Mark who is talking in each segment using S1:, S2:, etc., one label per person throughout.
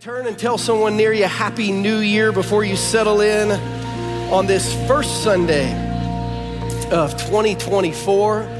S1: Turn and tell someone near you Happy New Year before you settle in on this first Sunday of 2024.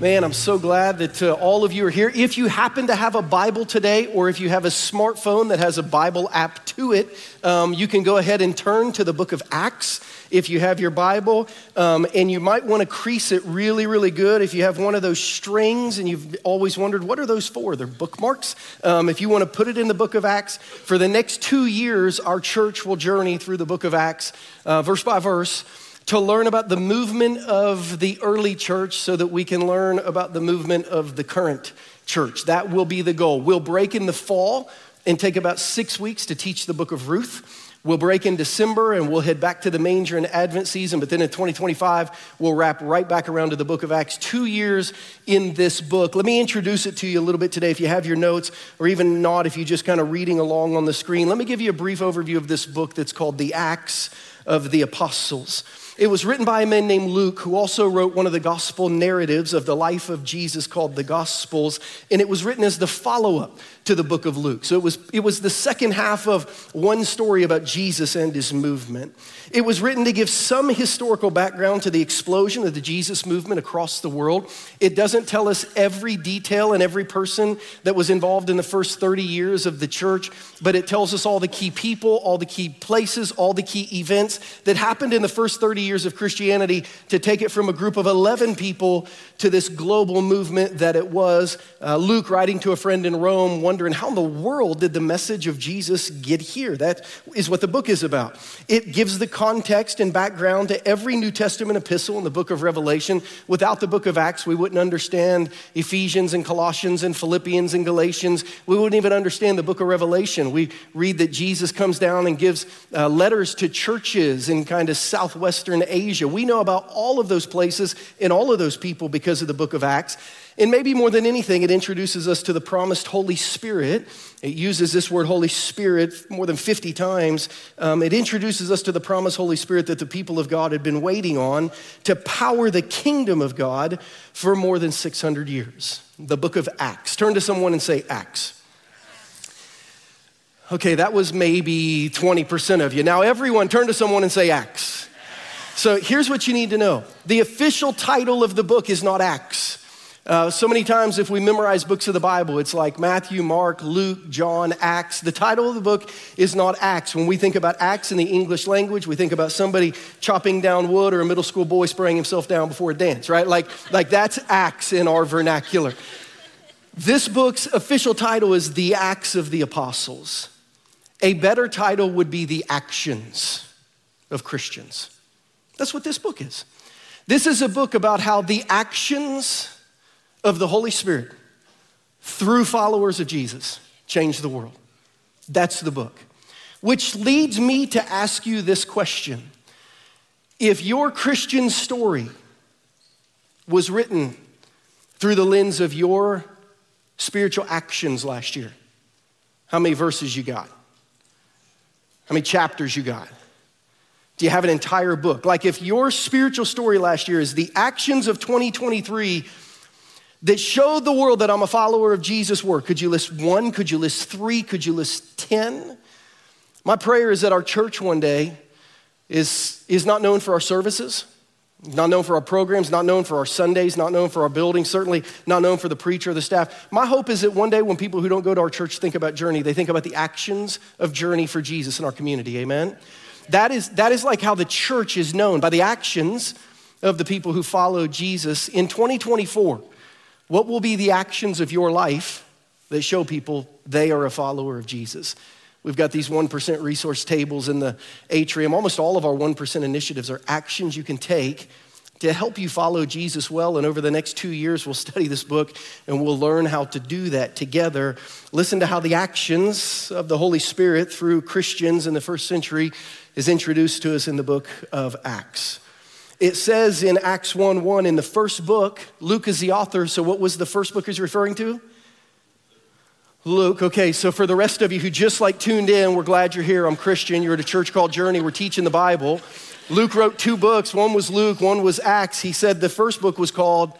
S1: Man, I'm so glad that uh, all of you are here. If you happen to have a Bible today, or if you have a smartphone that has a Bible app to it, um, you can go ahead and turn to the book of Acts if you have your Bible. Um, and you might want to crease it really, really good. If you have one of those strings and you've always wondered, what are those for? They're bookmarks. Um, if you want to put it in the book of Acts, for the next two years, our church will journey through the book of Acts, uh, verse by verse to learn about the movement of the early church so that we can learn about the movement of the current church. That will be the goal. We'll break in the fall and take about six weeks to teach the book of Ruth. We'll break in December and we'll head back to the manger and Advent season, but then in 2025, we'll wrap right back around to the book of Acts, two years in this book. Let me introduce it to you a little bit today. If you have your notes, or even not, if you're just kind of reading along on the screen, let me give you a brief overview of this book that's called The Acts of the Apostles. It was written by a man named Luke, who also wrote one of the gospel narratives of the life of Jesus called the Gospels. And it was written as the follow up to the book of Luke. So it was, it was the second half of one story about Jesus and his movement. It was written to give some historical background to the explosion of the Jesus movement across the world. It doesn't tell us every detail and every person that was involved in the first 30 years of the church, but it tells us all the key people, all the key places, all the key events that happened in the first 30 years of Christianity to take it from a group of 11 people to this global movement that it was. Uh, Luke, writing to a friend in Rome, wondering how in the world did the message of Jesus get here? That is what the book is about. It gives the context and background to every New Testament epistle in the book of Revelation. Without the book of Acts, we wouldn't understand Ephesians and Colossians and Philippians and Galatians. We wouldn't even understand the book of Revelation. We read that Jesus comes down and gives uh, letters to churches in kind of southwestern Asia. We know about all of those places and all of those people because of the book of Acts. And maybe more than anything, it introduces us to the promised Holy Spirit. It uses this word Holy Spirit more than 50 times. Um, it introduces us to the promised Holy Spirit that the people of God had been waiting on to power the kingdom of God for more than 600 years. The book of Acts. Turn to someone and say, Acts. Okay, that was maybe 20% of you. Now, everyone, turn to someone and say, Acts. So here's what you need to know the official title of the book is not Acts. Uh, so many times, if we memorize books of the Bible, it's like Matthew, Mark, Luke, John, Acts. The title of the book is not Acts. When we think about Acts in the English language, we think about somebody chopping down wood or a middle school boy spraying himself down before a dance, right? Like, like that's Acts in our vernacular. This book's official title is The Acts of the Apostles. A better title would be The Actions of Christians. That's what this book is. This is a book about how the actions of the Holy Spirit through followers of Jesus change the world. That's the book. Which leads me to ask you this question If your Christian story was written through the lens of your spiritual actions last year, how many verses you got? How many chapters you got? Do you have an entire book? Like if your spiritual story last year is the actions of 2023 that showed the world that I'm a follower of Jesus were? Could you list one? Could you list three? Could you list 10? My prayer is that our church one day is, is not known for our services, not known for our programs, not known for our Sundays, not known for our buildings, certainly not known for the preacher or the staff. My hope is that one day when people who don't go to our church think about Journey, they think about the actions of Journey for Jesus in our community. Amen? That is, that is like how the church is known by the actions of the people who follow Jesus in 2024. What will be the actions of your life that show people they are a follower of Jesus? We've got these 1% resource tables in the atrium. Almost all of our 1% initiatives are actions you can take to help you follow Jesus well. And over the next two years, we'll study this book and we'll learn how to do that together. Listen to how the actions of the Holy Spirit through Christians in the first century is introduced to us in the book of Acts. It says in Acts 1 1 in the first book, Luke is the author. So, what was the first book he's referring to? Luke. Okay, so for the rest of you who just like tuned in, we're glad you're here. I'm Christian. You're at a church called Journey. We're teaching the Bible. Luke wrote two books. One was Luke, one was Acts. He said the first book was called,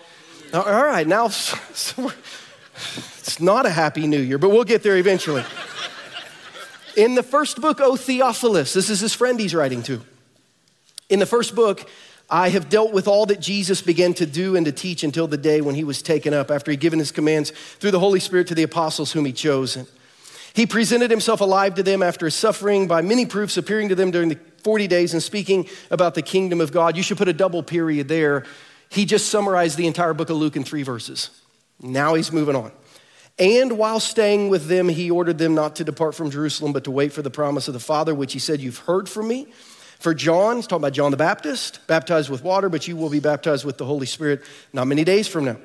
S1: all right, now so it's not a happy new year, but we'll get there eventually. In the first book, O Theophilus, this is his friend he's writing to. In the first book, I have dealt with all that Jesus began to do and to teach until the day when he was taken up, after he'd given his commands through the Holy Spirit to the apostles whom he chose. He presented himself alive to them after his suffering by many proofs, appearing to them during the 40 days and speaking about the kingdom of God. You should put a double period there. He just summarized the entire book of Luke in three verses. Now he's moving on. And while staying with them, he ordered them not to depart from Jerusalem, but to wait for the promise of the Father, which he said, You've heard from me. For John, he's talking about John the Baptist, baptized with water, but you will be baptized with the Holy Spirit not many days from now.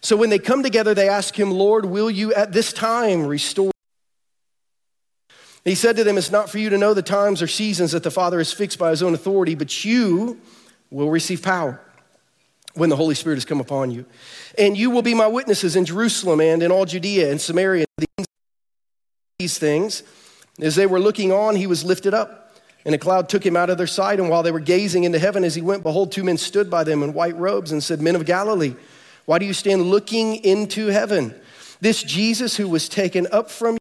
S1: So when they come together, they ask him, Lord, will you at this time restore? He said to them, It's not for you to know the times or seasons that the Father has fixed by his own authority, but you will receive power when the Holy Spirit has come upon you. And you will be my witnesses in Jerusalem and in all Judea and Samaria. These things, as they were looking on, he was lifted up, and a cloud took him out of their sight. And while they were gazing into heaven as he went, behold, two men stood by them in white robes and said, Men of Galilee, why do you stand looking into heaven? This Jesus who was taken up from you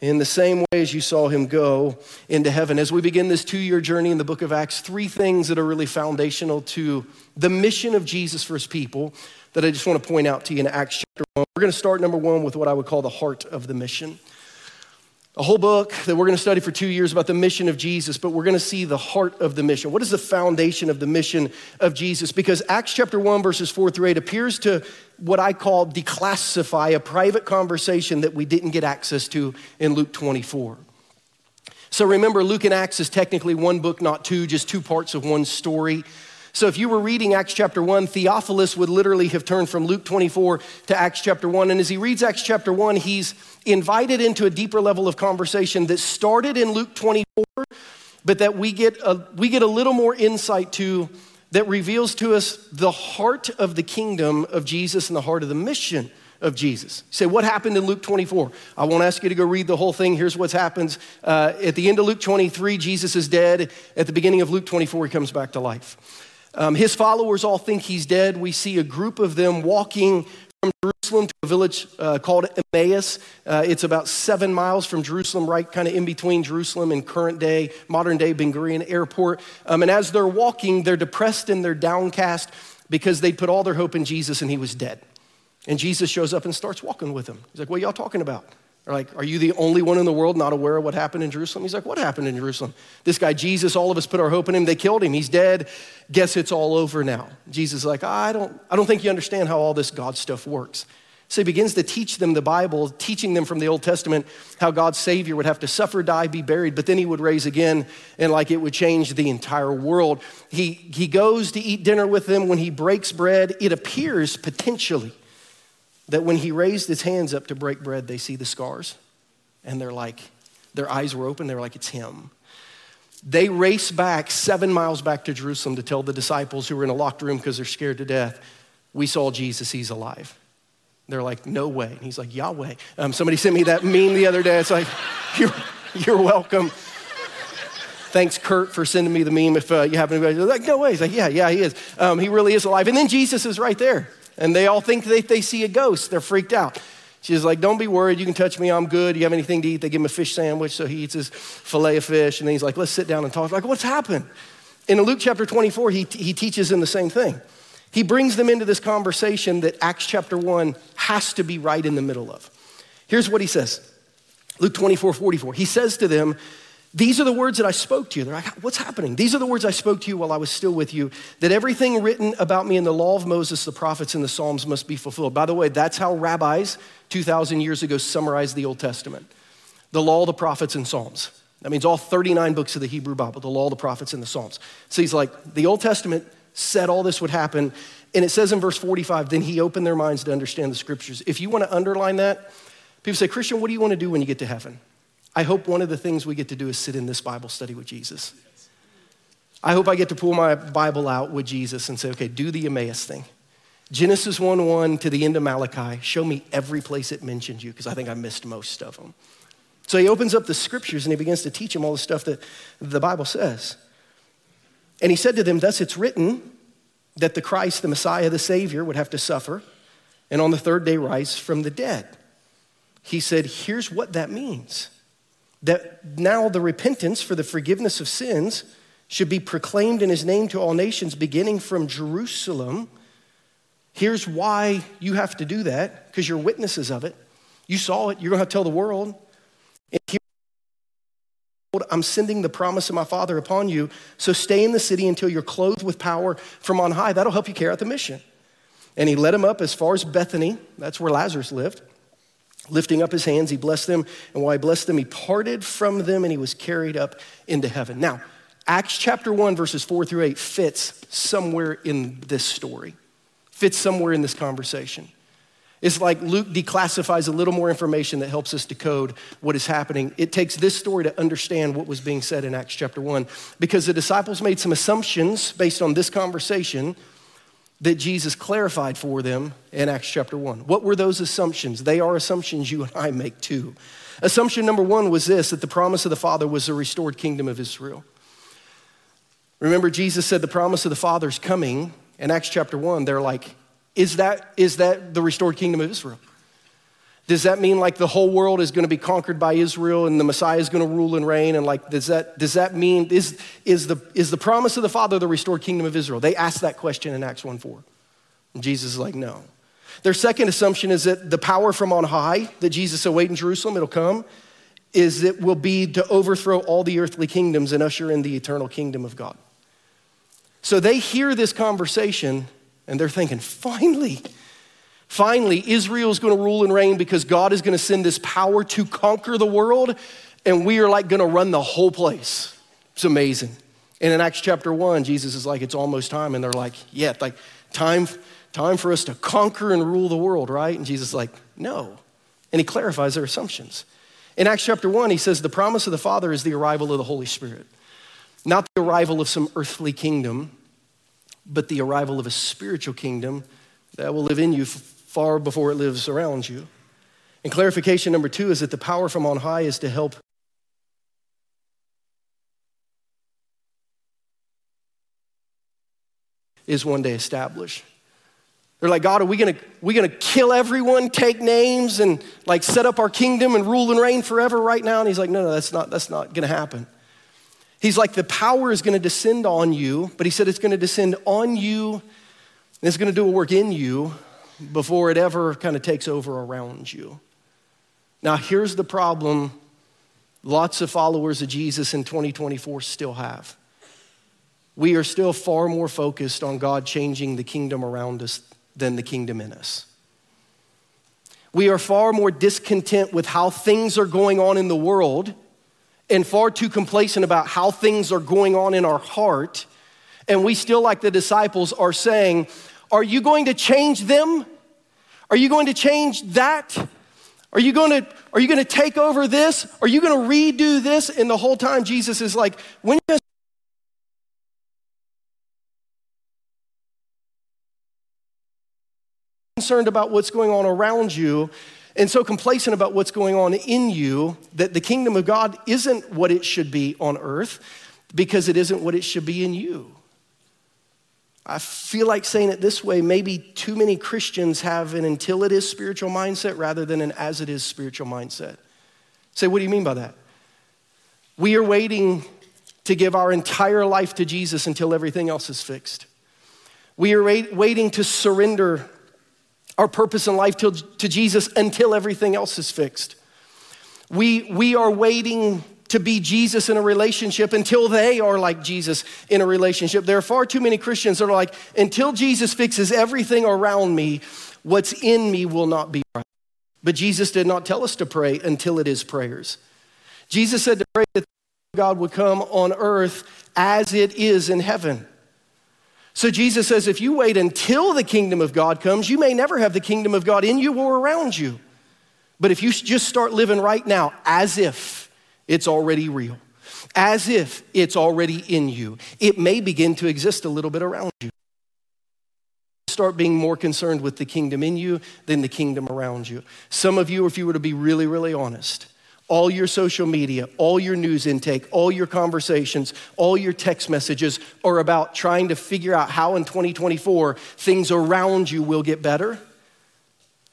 S1: in the same way as you saw him go into heaven. As we begin this two year journey in the book of Acts, three things that are really foundational to the mission of Jesus for his people that I just want to point out to you in Acts chapter 1. We're going to start, number one, with what I would call the heart of the mission a whole book that we're going to study for two years about the mission of Jesus, but we're going to see the heart of the mission. What is the foundation of the mission of Jesus? Because Acts chapter 1, verses 4 through 8 appears to what I call declassify a private conversation that we didn't get access to in Luke 24. So remember, Luke and Acts is technically one book, not two, just two parts of one story. So if you were reading Acts chapter 1, Theophilus would literally have turned from Luke 24 to Acts chapter 1. And as he reads Acts chapter 1, he's invited into a deeper level of conversation that started in Luke 24, but that we get a, we get a little more insight to that reveals to us the heart of the kingdom of Jesus and the heart of the mission of Jesus. Say, what happened in Luke 24? I won't ask you to go read the whole thing. Here's what happens. Uh, at the end of Luke 23, Jesus is dead. At the beginning of Luke 24, he comes back to life. Um, his followers all think he's dead. We see a group of them walking from Jerusalem to a village uh, called Emmaus. Uh, it's about seven miles from Jerusalem, right kind of in between Jerusalem and current day, modern day Ben Gurion Airport. Um, and as they're walking, they're depressed and they're downcast because they put all their hope in Jesus and he was dead. And Jesus shows up and starts walking with them. He's like, What y'all talking about? They're like, Are you the only one in the world not aware of what happened in Jerusalem? He's like, What happened in Jerusalem? This guy, Jesus, all of us put our hope in him. They killed him. He's dead. Guess it's all over now. Jesus is like, I don't, I don't think you understand how all this God stuff works. So he begins to teach them the Bible, teaching them from the Old Testament how God's Savior would have to suffer, die, be buried, but then he would raise again, and like it would change the entire world. He, he goes to eat dinner with them. When he breaks bread, it appears potentially that when he raised his hands up to break bread, they see the scars and they're like, their eyes were open. They're like, it's him. They race back seven miles back to Jerusalem to tell the disciples who were in a locked room because they're scared to death, we saw Jesus, he's alive. They're like, no way. And he's like, Yahweh. Um, somebody sent me that meme the other day. It's like, you're, you're welcome. Thanks, Kurt, for sending me the meme. If uh, you happen to be like, no way. He's like, yeah, yeah, he is. Um, he really is alive. And then Jesus is right there. And they all think they, they see a ghost. They're freaked out. She's like, Don't be worried. You can touch me. I'm good. You have anything to eat? They give him a fish sandwich. So he eats his filet of fish. And then he's like, Let's sit down and talk. Like, what's happened? In Luke chapter 24, he, he teaches them the same thing. He brings them into this conversation that Acts chapter 1 has to be right in the middle of. Here's what he says Luke 24, 44. He says to them, these are the words that I spoke to you. They're like, what's happening? These are the words I spoke to you while I was still with you, that everything written about me in the law of Moses, the prophets, and the Psalms must be fulfilled. By the way, that's how rabbis 2,000 years ago summarized the Old Testament the law, the prophets, and Psalms. That means all 39 books of the Hebrew Bible, the law, the prophets, and the Psalms. So he's like, the Old Testament said all this would happen. And it says in verse 45, then he opened their minds to understand the scriptures. If you want to underline that, people say, Christian, what do you want to do when you get to heaven? I hope one of the things we get to do is sit in this Bible study with Jesus. I hope I get to pull my Bible out with Jesus and say, okay, do the Emmaus thing. Genesis 1 1 to the end of Malachi, show me every place it mentions you, because I think I missed most of them. So he opens up the scriptures and he begins to teach them all the stuff that the Bible says. And he said to them, Thus it's written that the Christ, the Messiah, the Savior, would have to suffer and on the third day rise from the dead. He said, Here's what that means. That now the repentance for the forgiveness of sins should be proclaimed in his name to all nations, beginning from Jerusalem. Here's why you have to do that, because you're witnesses of it. You saw it, you're gonna to tell the world. And here, I'm sending the promise of my Father upon you, so stay in the city until you're clothed with power from on high. That'll help you carry out the mission. And he led him up as far as Bethany, that's where Lazarus lived. Lifting up his hands, he blessed them. And while he blessed them, he parted from them and he was carried up into heaven. Now, Acts chapter 1, verses 4 through 8 fits somewhere in this story, fits somewhere in this conversation. It's like Luke declassifies a little more information that helps us decode what is happening. It takes this story to understand what was being said in Acts chapter 1 because the disciples made some assumptions based on this conversation that Jesus clarified for them in Acts chapter 1. What were those assumptions? They are assumptions you and I make too. Assumption number one was this that the promise of the Father was the restored kingdom of Israel. Remember, Jesus said the promise of the Father's coming. In Acts chapter 1, they're like, is that, is that the restored kingdom of Israel? Does that mean like the whole world is going to be conquered by Israel and the Messiah is going to rule and reign? And like, does that, does that mean, is, is, the, is the promise of the Father the restored kingdom of Israel? They asked that question in Acts 1 4. And Jesus is like, no. Their second assumption is that the power from on high that Jesus await in Jerusalem, it'll come, is it will be to overthrow all the earthly kingdoms and usher in the eternal kingdom of God. So they hear this conversation and they're thinking, finally, Finally, Israel is going to rule and reign because God is going to send this power to conquer the world, and we are like going to run the whole place. It's amazing. And in Acts chapter 1, Jesus is like, it's almost time. And they're like, yeah, like time, time for us to conquer and rule the world, right? And Jesus is like, no. And he clarifies their assumptions. In Acts chapter 1, he says, the promise of the Father is the arrival of the Holy Spirit. Not the arrival of some earthly kingdom, but the arrival of a spiritual kingdom that will live in you far before it lives around you. And clarification number two is that the power from on high is to help is one day established. They're like, God, are we gonna, we gonna kill everyone, take names, and like set up our kingdom and rule and reign forever right now? And he's like, no, no, that's not, that's not gonna happen. He's like, the power is gonna descend on you, but he said it's gonna descend on you and it's gonna do a work in you before it ever kind of takes over around you. Now, here's the problem lots of followers of Jesus in 2024 still have. We are still far more focused on God changing the kingdom around us than the kingdom in us. We are far more discontent with how things are going on in the world and far too complacent about how things are going on in our heart. And we still, like the disciples, are saying, Are you going to change them? Are you going to change that? Are you going to, are you going to take over this? Are you going to redo this? And the whole time, Jesus is like, when you concerned about what's going on around you and so complacent about what's going on in you that the kingdom of God isn't what it should be on earth because it isn't what it should be in you. I feel like saying it this way maybe too many Christians have an until it is spiritual mindset rather than an as it is spiritual mindset. Say, what do you mean by that? We are waiting to give our entire life to Jesus until everything else is fixed. We are wait, waiting to surrender our purpose in life to, to Jesus until everything else is fixed. We, we are waiting to be Jesus in a relationship until they are like Jesus in a relationship. There are far too many Christians that are like, until Jesus fixes everything around me, what's in me will not be right. But Jesus did not tell us to pray until it is prayers. Jesus said to pray that God would come on earth as it is in heaven. So Jesus says, if you wait until the kingdom of God comes, you may never have the kingdom of God in you or around you. But if you just start living right now as if, it's already real. As if it's already in you. It may begin to exist a little bit around you. Start being more concerned with the kingdom in you than the kingdom around you. Some of you, if you were to be really, really honest, all your social media, all your news intake, all your conversations, all your text messages are about trying to figure out how in 2024 things around you will get better.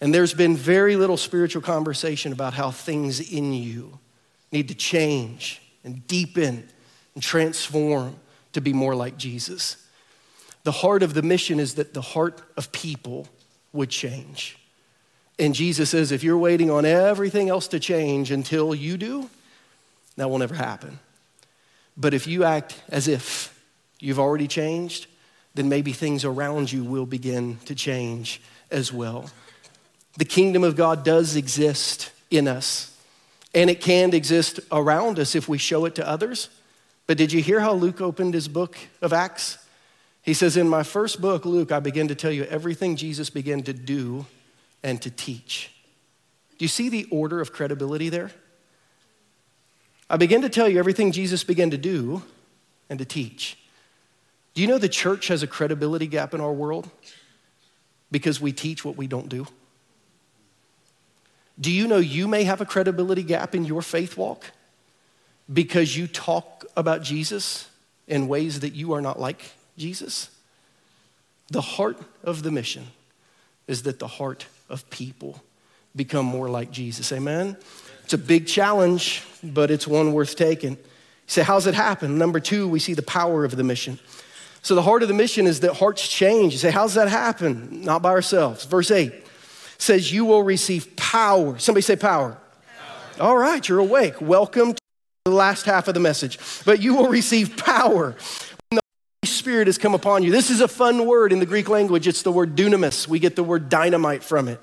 S1: And there's been very little spiritual conversation about how things in you need to change and deepen and transform to be more like Jesus. The heart of the mission is that the heart of people would change. And Jesus says, if you're waiting on everything else to change until you do, that will never happen. But if you act as if you've already changed, then maybe things around you will begin to change as well. The kingdom of God does exist in us, and it can exist around us if we show it to others. But did you hear how Luke opened his book of Acts? He says, In my first book, Luke, I begin to tell you everything Jesus began to do and to teach. Do you see the order of credibility there? I begin to tell you everything Jesus began to do and to teach. Do you know the church has a credibility gap in our world? Because we teach what we don't do. Do you know you may have a credibility gap in your faith walk because you talk about Jesus in ways that you are not like Jesus? The heart of the mission is that the heart of people become more like Jesus. Amen? It's a big challenge, but it's one worth taking. Say, how's it happen? Number two, we see the power of the mission. So the heart of the mission is that hearts change. You say, how's that happen? Not by ourselves. Verse 8 says, You will receive power. Somebody say power. power. All right, you're awake. Welcome to the last half of the message. But you will receive power when the Holy Spirit has come upon you. This is a fun word in the Greek language. It's the word dunamis. We get the word dynamite from it.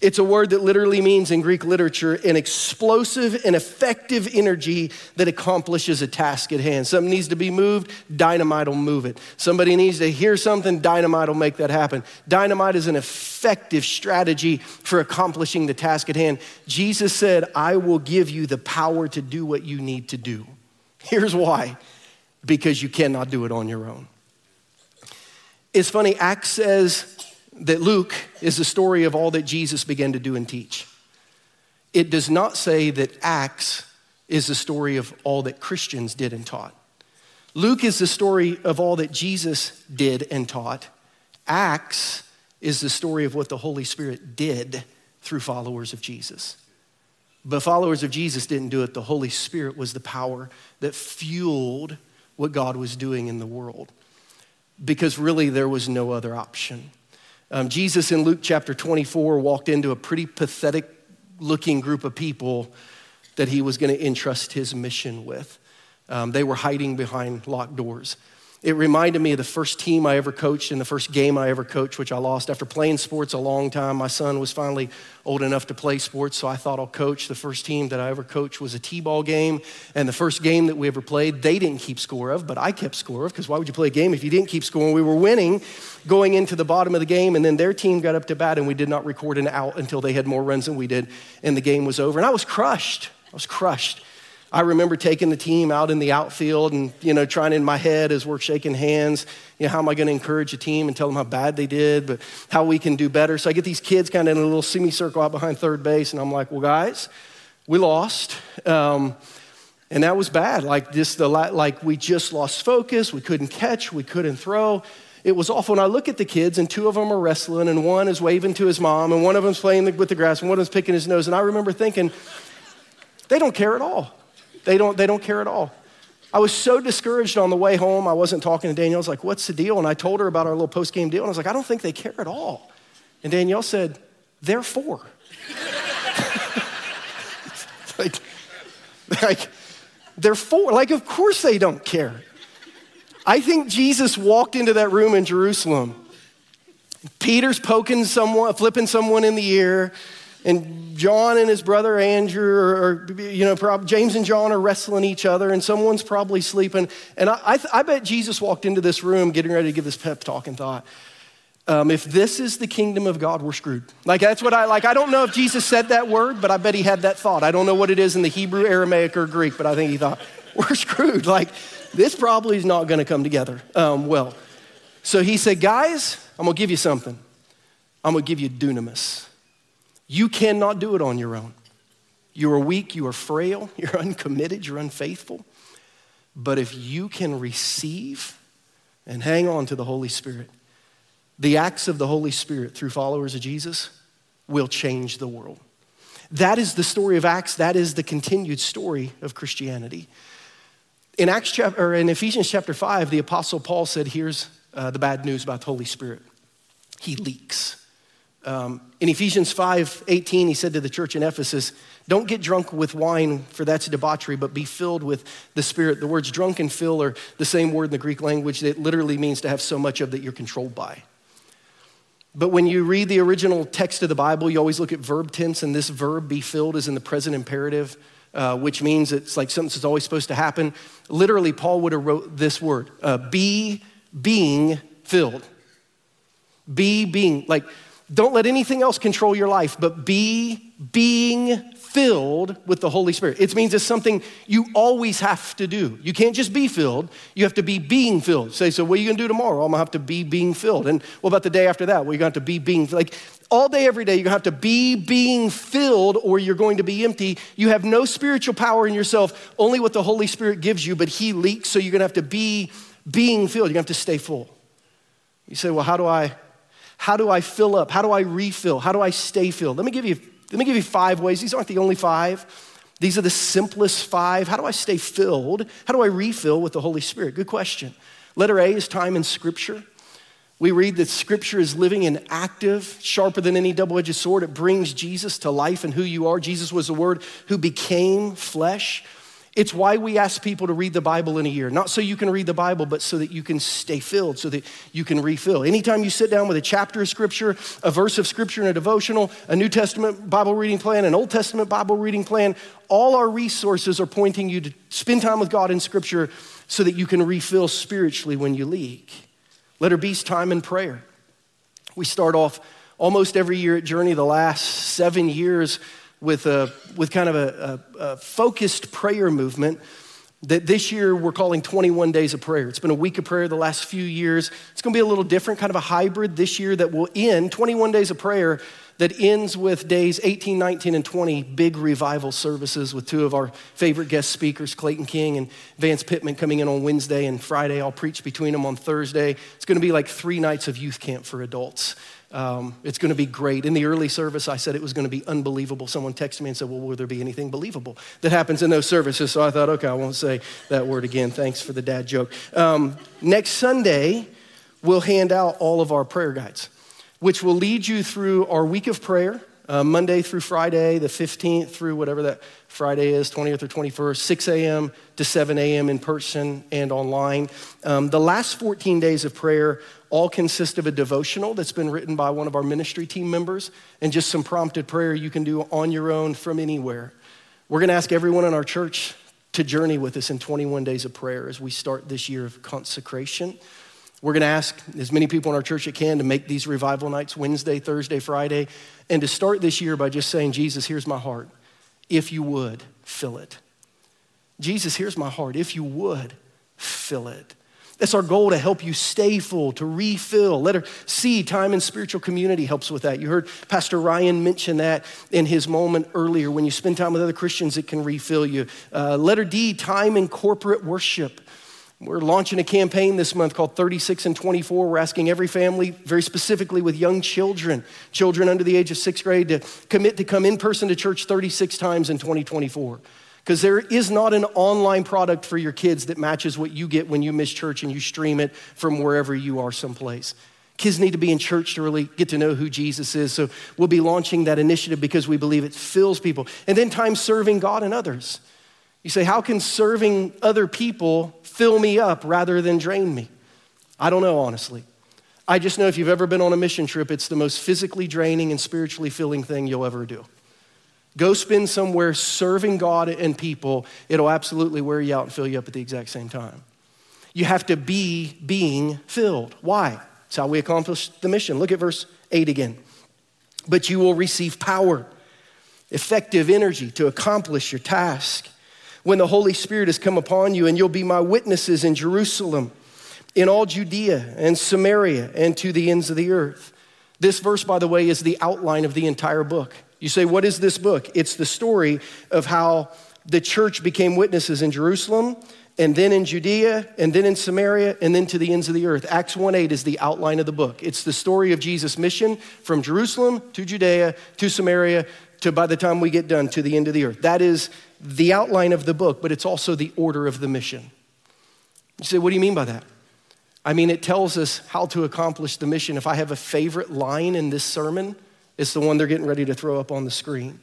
S1: It's a word that literally means in Greek literature an explosive and effective energy that accomplishes a task at hand. Something needs to be moved, dynamite will move it. Somebody needs to hear something, dynamite will make that happen. Dynamite is an effective strategy for accomplishing the task at hand. Jesus said, I will give you the power to do what you need to do. Here's why because you cannot do it on your own. It's funny, Acts says that Luke is the story of all that Jesus began to do and teach. It does not say that Acts is the story of all that Christians did and taught. Luke is the story of all that Jesus did and taught. Acts is the story of what the Holy Spirit did through followers of Jesus. But followers of Jesus didn't do it. The Holy Spirit was the power that fueled what God was doing in the world because really there was no other option. Um, Jesus in Luke chapter 24 walked into a pretty pathetic looking group of people that he was going to entrust his mission with. Um, they were hiding behind locked doors. It reminded me of the first team I ever coached and the first game I ever coached, which I lost. After playing sports a long time, my son was finally old enough to play sports, so I thought I'll coach. The first team that I ever coached was a T ball game. And the first game that we ever played, they didn't keep score of, but I kept score of, because why would you play a game if you didn't keep score? And we were winning going into the bottom of the game, and then their team got up to bat, and we did not record an out until they had more runs than we did, and the game was over. And I was crushed. I was crushed. I remember taking the team out in the outfield and, you know, trying in my head as we're shaking hands, you know, how am I going to encourage a team and tell them how bad they did, but how we can do better. So I get these kids kind of in a little semicircle out behind third base, and I'm like, well, guys, we lost. Um, and that was bad. Like, just the, like we just lost focus. We couldn't catch. We couldn't throw. It was awful. And I look at the kids, and two of them are wrestling, and one is waving to his mom, and one of them's playing with the grass, and one of them's picking his nose. And I remember thinking, they don't care at all. They don't, they don't care at all. I was so discouraged on the way home. I wasn't talking to Danielle. I was like, what's the deal? And I told her about our little post game deal. And I was like, I don't think they care at all. And Danielle said, "They're therefore. like, like, therefore, like, of course they don't care. I think Jesus walked into that room in Jerusalem. Peter's poking someone, flipping someone in the ear and John and his brother Andrew, or, you know, James and John are wrestling each other, and someone's probably sleeping. And I, I, I, bet Jesus walked into this room getting ready to give this pep talk and thought, um, if this is the kingdom of God, we're screwed. Like that's what I like. I don't know if Jesus said that word, but I bet he had that thought. I don't know what it is in the Hebrew, Aramaic, or Greek, but I think he thought, we're screwed. Like this probably is not going to come together um, well. So he said, guys, I'm to give you something. I'm to give you dunamis. You cannot do it on your own. You are weak, you are frail, you're uncommitted, you're unfaithful. But if you can receive and hang on to the Holy Spirit, the acts of the Holy Spirit through followers of Jesus will change the world. That is the story of Acts. That is the continued story of Christianity. In Acts chapter, or in Ephesians chapter 5, the apostle Paul said, here's uh, the bad news about the Holy Spirit. He leaks. Um, in Ephesians 5 18, he said to the church in Ephesus, Don't get drunk with wine, for that's debauchery, but be filled with the Spirit. The words drunk and fill are the same word in the Greek language that literally means to have so much of that you're controlled by. But when you read the original text of the Bible, you always look at verb tense, and this verb, be filled, is in the present imperative, uh, which means it's like something that's always supposed to happen. Literally, Paul would have wrote this word uh, be being filled. Be being. Like, don't let anything else control your life, but be being filled with the Holy Spirit. It means it's something you always have to do. You can't just be filled, you have to be being filled. Say, so what are you gonna do tomorrow? I'm gonna have to be being filled. And what about the day after that? Well, you're gonna have to be being like all day, every day, you're gonna have to be being filled or you're going to be empty. You have no spiritual power in yourself, only what the Holy Spirit gives you, but He leaks, so you're gonna have to be being filled. You're gonna have to stay full. You say, well, how do I how do I fill up? How do I refill? How do I stay filled? Let me give you, let me give you five ways. These aren't the only five. These are the simplest five. How do I stay filled? How do I refill with the Holy Spirit? Good question. Letter A is time in Scripture. We read that Scripture is living and active, sharper than any double edged sword. It brings Jesus to life and who you are. Jesus was the Word who became flesh. It's why we ask people to read the Bible in a year, not so you can read the Bible, but so that you can stay filled, so that you can refill. Anytime you sit down with a chapter of Scripture, a verse of Scripture and a devotional, a New Testament Bible reading plan, an Old Testament Bible reading plan, all our resources are pointing you to spend time with God in Scripture so that you can refill spiritually when you leak. Letter B's time in prayer. We start off almost every year at Journey, the last seven years with, a, with kind of a, a, a focused prayer movement that this year we're calling 21 days of prayer. It's been a week of prayer the last few years. It's going to be a little different, kind of a hybrid this year that will end 21 days of prayer that ends with days 18, 19, and 20 big revival services with two of our favorite guest speakers, Clayton King and Vance Pitman, coming in on Wednesday and Friday. I'll preach between them on Thursday. It's going to be like three nights of youth camp for adults. Um, it's going to be great. In the early service, I said it was going to be unbelievable. Someone texted me and said, Well, will there be anything believable that happens in those services? So I thought, okay, I won't say that word again. Thanks for the dad joke. Um, next Sunday, we'll hand out all of our prayer guides, which will lead you through our week of prayer. Uh, Monday through Friday, the 15th through whatever that Friday is, 20th or 21st, 6 a.m. to 7 a.m. in person and online. Um, the last 14 days of prayer all consist of a devotional that's been written by one of our ministry team members and just some prompted prayer you can do on your own from anywhere. We're going to ask everyone in our church to journey with us in 21 days of prayer as we start this year of consecration. We're going to ask as many people in our church as can to make these revival nights Wednesday, Thursday, Friday, and to start this year by just saying, Jesus, here's my heart. If you would, fill it. Jesus, here's my heart. If you would, fill it. That's our goal to help you stay full, to refill. Let her see time in spiritual community helps with that. You heard Pastor Ryan mention that in his moment earlier. When you spend time with other Christians, it can refill you. Uh, letter D, time in corporate worship. We're launching a campaign this month called 36 and 24. We're asking every family, very specifically with young children, children under the age of sixth grade, to commit to come in person to church 36 times in 2024. Because there is not an online product for your kids that matches what you get when you miss church and you stream it from wherever you are someplace. Kids need to be in church to really get to know who Jesus is. So we'll be launching that initiative because we believe it fills people. And then time serving God and others. You say, how can serving other people fill me up rather than drain me? I don't know, honestly. I just know if you've ever been on a mission trip, it's the most physically draining and spiritually filling thing you'll ever do. Go spend somewhere serving God and people. It'll absolutely wear you out and fill you up at the exact same time. You have to be being filled. Why? It's how we accomplish the mission. Look at verse 8 again. But you will receive power, effective energy to accomplish your task when the Holy Spirit has come upon you, and you'll be my witnesses in Jerusalem, in all Judea and Samaria, and to the ends of the earth. This verse, by the way, is the outline of the entire book. You say, What is this book? It's the story of how the church became witnesses in Jerusalem, and then in Judea, and then in Samaria, and then to the ends of the earth. Acts 1 8 is the outline of the book. It's the story of Jesus' mission from Jerusalem to Judea to Samaria to by the time we get done to the end of the earth. That is the outline of the book, but it's also the order of the mission. You say, what do you mean by that? I mean, it tells us how to accomplish the mission. If I have a favorite line in this sermon, it's the one they're getting ready to throw up on the screen.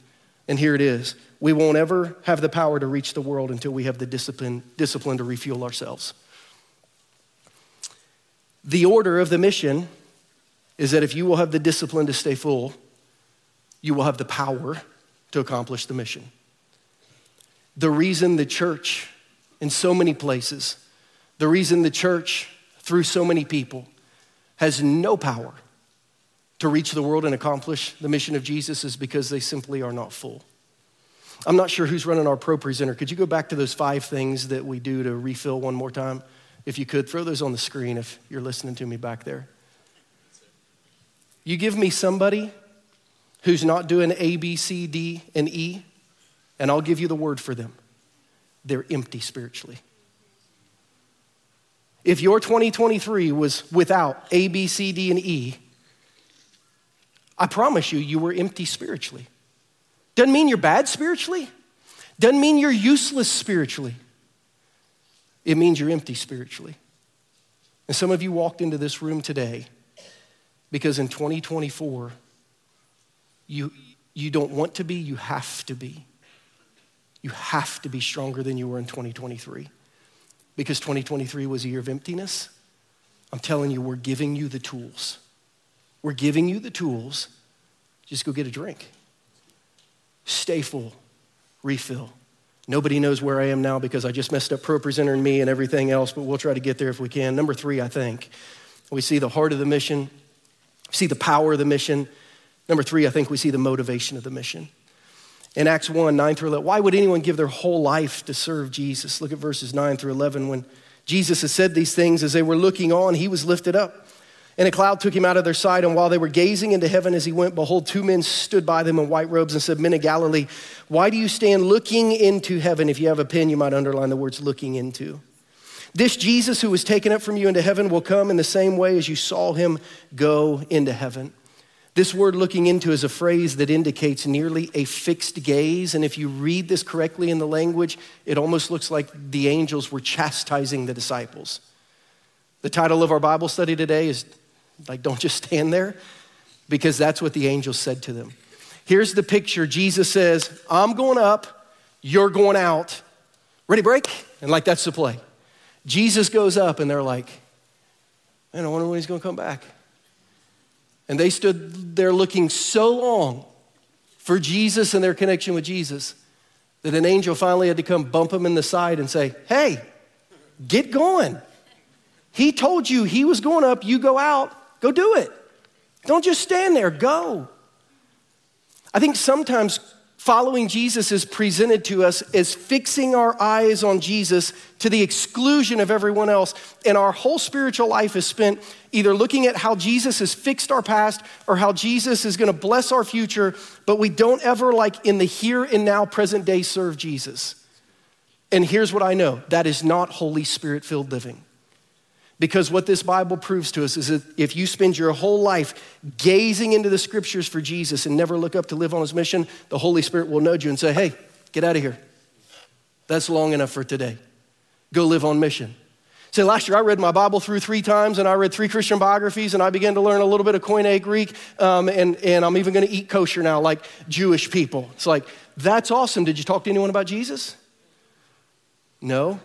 S1: And here it is. We won't ever have the power to reach the world until we have the discipline, discipline to refuel ourselves. The order of the mission is that if you will have the discipline to stay full, you will have the power to accomplish the mission. The reason the church in so many places, the reason the church through so many people has no power to reach the world and accomplish the mission of Jesus is because they simply are not full. I'm not sure who's running our ProPresenter. Could you go back to those five things that we do to refill one more time? If you could, throw those on the screen if you're listening to me back there. You give me somebody who's not doing A, B, C, D, and E, and I'll give you the word for them. They're empty spiritually. If your 2023 was without A, B, C, D, and E, I promise you, you were empty spiritually. Doesn't mean you're bad spiritually, doesn't mean you're useless spiritually. It means you're empty spiritually. And some of you walked into this room today because in 2024, you, you don't want to be, you have to be. You have to be stronger than you were in 2023 because 2023 was a year of emptiness. I'm telling you, we're giving you the tools. We're giving you the tools. Just go get a drink. Stay full, refill. Nobody knows where I am now because I just messed up ProPresenter and me and everything else, but we'll try to get there if we can. Number three, I think, we see the heart of the mission, see the power of the mission, Number three, I think we see the motivation of the mission. In Acts 1, 9 through 11, why would anyone give their whole life to serve Jesus? Look at verses 9 through 11. When Jesus has said these things, as they were looking on, he was lifted up. And a cloud took him out of their sight. And while they were gazing into heaven as he went, behold, two men stood by them in white robes and said, Men of Galilee, why do you stand looking into heaven? If you have a pen, you might underline the words looking into. This Jesus who was taken up from you into heaven will come in the same way as you saw him go into heaven. This word looking into is a phrase that indicates nearly a fixed gaze. And if you read this correctly in the language, it almost looks like the angels were chastising the disciples. The title of our Bible study today is like, Don't Just Stand There, because that's what the angels said to them. Here's the picture Jesus says, I'm going up, you're going out. Ready, break? And like, that's the play. Jesus goes up, and they're like, Man, I wonder when he's going to come back. And they stood there looking so long for Jesus and their connection with Jesus that an angel finally had to come bump him in the side and say, Hey, get going. He told you he was going up, you go out, go do it. Don't just stand there, go. I think sometimes following Jesus is presented to us as fixing our eyes on Jesus to the exclusion of everyone else. And our whole spiritual life is spent either looking at how Jesus has fixed our past or how Jesus is going to bless our future, but we don't ever, like in the here and now, present day, serve Jesus. And here's what I know that is not Holy Spirit filled living. Because what this Bible proves to us is that if you spend your whole life gazing into the scriptures for Jesus and never look up to live on his mission, the Holy Spirit will nudge you and say, hey, get out of here. That's long enough for today. Go live on mission. Say, last year I read my Bible through three times and I read three Christian biographies and I began to learn a little bit of Koine Greek um, and, and I'm even going to eat kosher now like Jewish people. It's like, that's awesome. Did you talk to anyone about Jesus? No.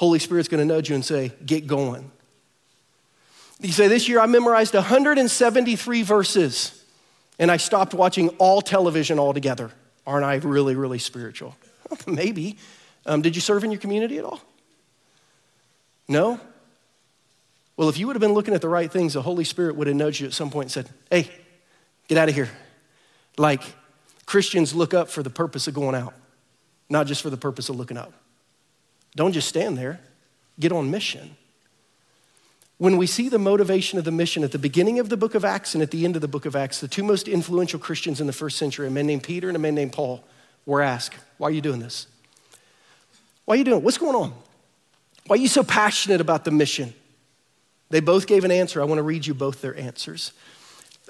S1: Holy Spirit's going to nudge you and say, Get going. You say, This year I memorized 173 verses and I stopped watching all television altogether. Aren't I really, really spiritual? Maybe. Um, did you serve in your community at all? No? Well, if you would have been looking at the right things, the Holy Spirit would have nudged you at some point and said, Hey, get out of here. Like Christians look up for the purpose of going out, not just for the purpose of looking up. Don't just stand there, get on mission. When we see the motivation of the mission at the beginning of the book of Acts and at the end of the book of Acts, the two most influential Christians in the first century, a man named Peter and a man named Paul, were asked, Why are you doing this? Why are you doing it? What's going on? Why are you so passionate about the mission? They both gave an answer. I want to read you both their answers.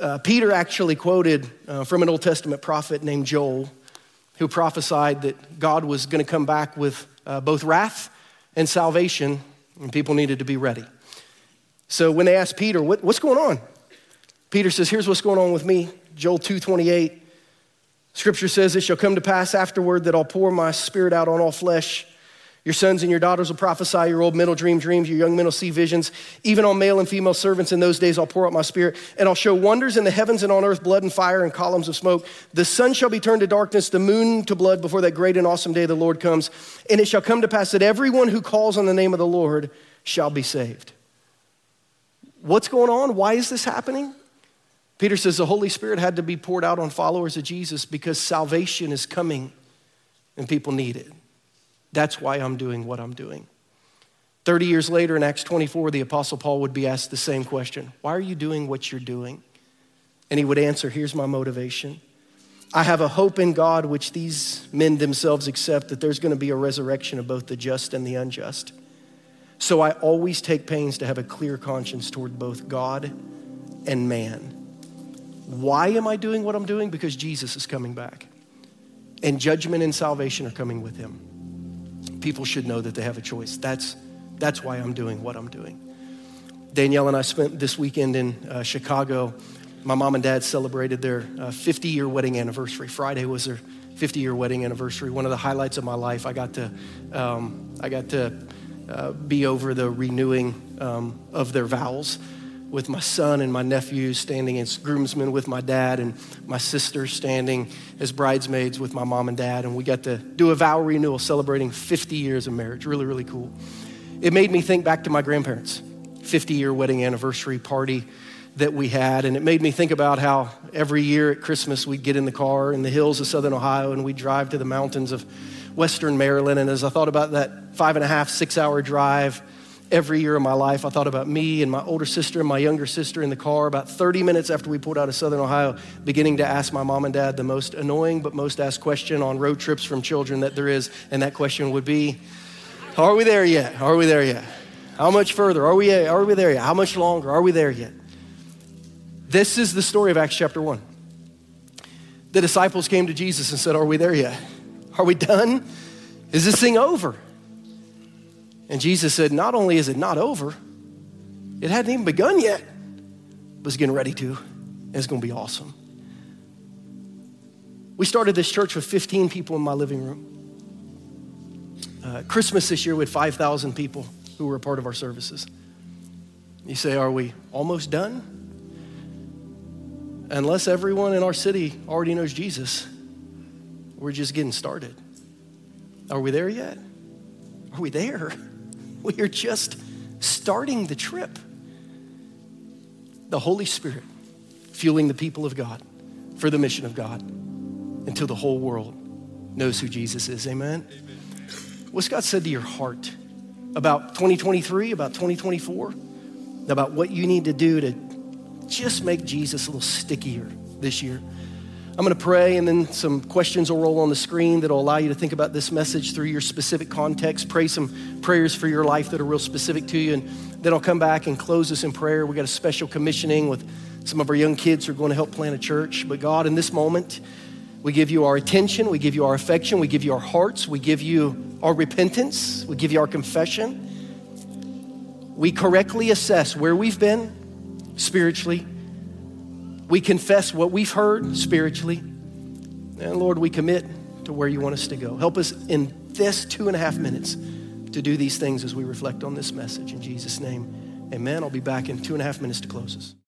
S1: Uh, Peter actually quoted uh, from an Old Testament prophet named Joel, who prophesied that God was going to come back with uh, both wrath and salvation, and people needed to be ready. So when they asked Peter, what, what's going on? Peter says, here's what's going on with me. Joel 2.28, scripture says, it shall come to pass afterward that I'll pour my spirit out on all flesh. Your sons and your daughters will prophesy, your old men will dream dreams, your young men will see visions. Even on male and female servants in those days I'll pour out my spirit, and I'll show wonders in the heavens and on earth, blood and fire and columns of smoke. The sun shall be turned to darkness, the moon to blood before that great and awesome day the Lord comes. And it shall come to pass that everyone who calls on the name of the Lord shall be saved. What's going on? Why is this happening? Peter says the Holy Spirit had to be poured out on followers of Jesus because salvation is coming and people need it. That's why I'm doing what I'm doing. 30 years later in Acts 24, the Apostle Paul would be asked the same question Why are you doing what you're doing? And he would answer, Here's my motivation. I have a hope in God, which these men themselves accept, that there's going to be a resurrection of both the just and the unjust. So I always take pains to have a clear conscience toward both God and man. Why am I doing what I'm doing? Because Jesus is coming back, and judgment and salvation are coming with him people should know that they have a choice. That's, that's why I'm doing what I'm doing. Danielle and I spent this weekend in uh, Chicago. My mom and dad celebrated their 50 uh, year wedding anniversary. Friday was their 50 year wedding anniversary. One of the highlights of my life. I got to, um, I got to uh, be over the renewing um, of their vows with my son and my nephews standing as groomsmen with my dad and my sister standing as bridesmaids with my mom and dad. And we got to do a vow renewal celebrating 50 years of marriage. Really, really cool. It made me think back to my grandparents' 50 year wedding anniversary party that we had. And it made me think about how every year at Christmas we'd get in the car in the hills of southern Ohio and we'd drive to the mountains of western Maryland. And as I thought about that five and a half, six hour drive, every year of my life. I thought about me and my older sister and my younger sister in the car about 30 minutes after we pulled out of Southern Ohio, beginning to ask my mom and dad the most annoying but most asked question on road trips from children that there is. And that question would be Are we there yet? Are we there yet? How much further? Are we, are we there yet? How much longer? Are we there yet? This is the story of Acts chapter 1. The disciples came to Jesus and said, Are we there yet? Are we done? Is this thing over? And Jesus said, Not only is it not over, it hadn't even begun yet, but it's getting ready to. And it's to be awesome. We started this church with 15 people in my living room. Uh, Christmas this year, we had 5,000 people who were a part of our services. You say, Are we almost done? Unless everyone in our city already knows Jesus, we're just getting started. Are we there yet? Are we there? We are just starting the trip. The Holy Spirit fueling the people of God for the mission of God until the whole world knows who Jesus is. Amen? Amen. What's God said to your heart about 2023, about 2024, about what you need to do to just make Jesus a little stickier this year? I'm going to pray, and then some questions will roll on the screen that will allow you to think about this message through your specific context. Pray some prayers for your life that are real specific to you, and then I'll come back and close this in prayer. We got a special commissioning with some of our young kids who are going to help plant a church. But God, in this moment, we give you our attention, we give you our affection, we give you our hearts, we give you our repentance, we give you our confession. We correctly assess where we've been spiritually we confess what we've heard spiritually. And Lord, we commit to where you want us to go. Help us in this two and a half minutes to do these things as we reflect on this message. In Jesus' name, amen. I'll be back in two and a half minutes to close us.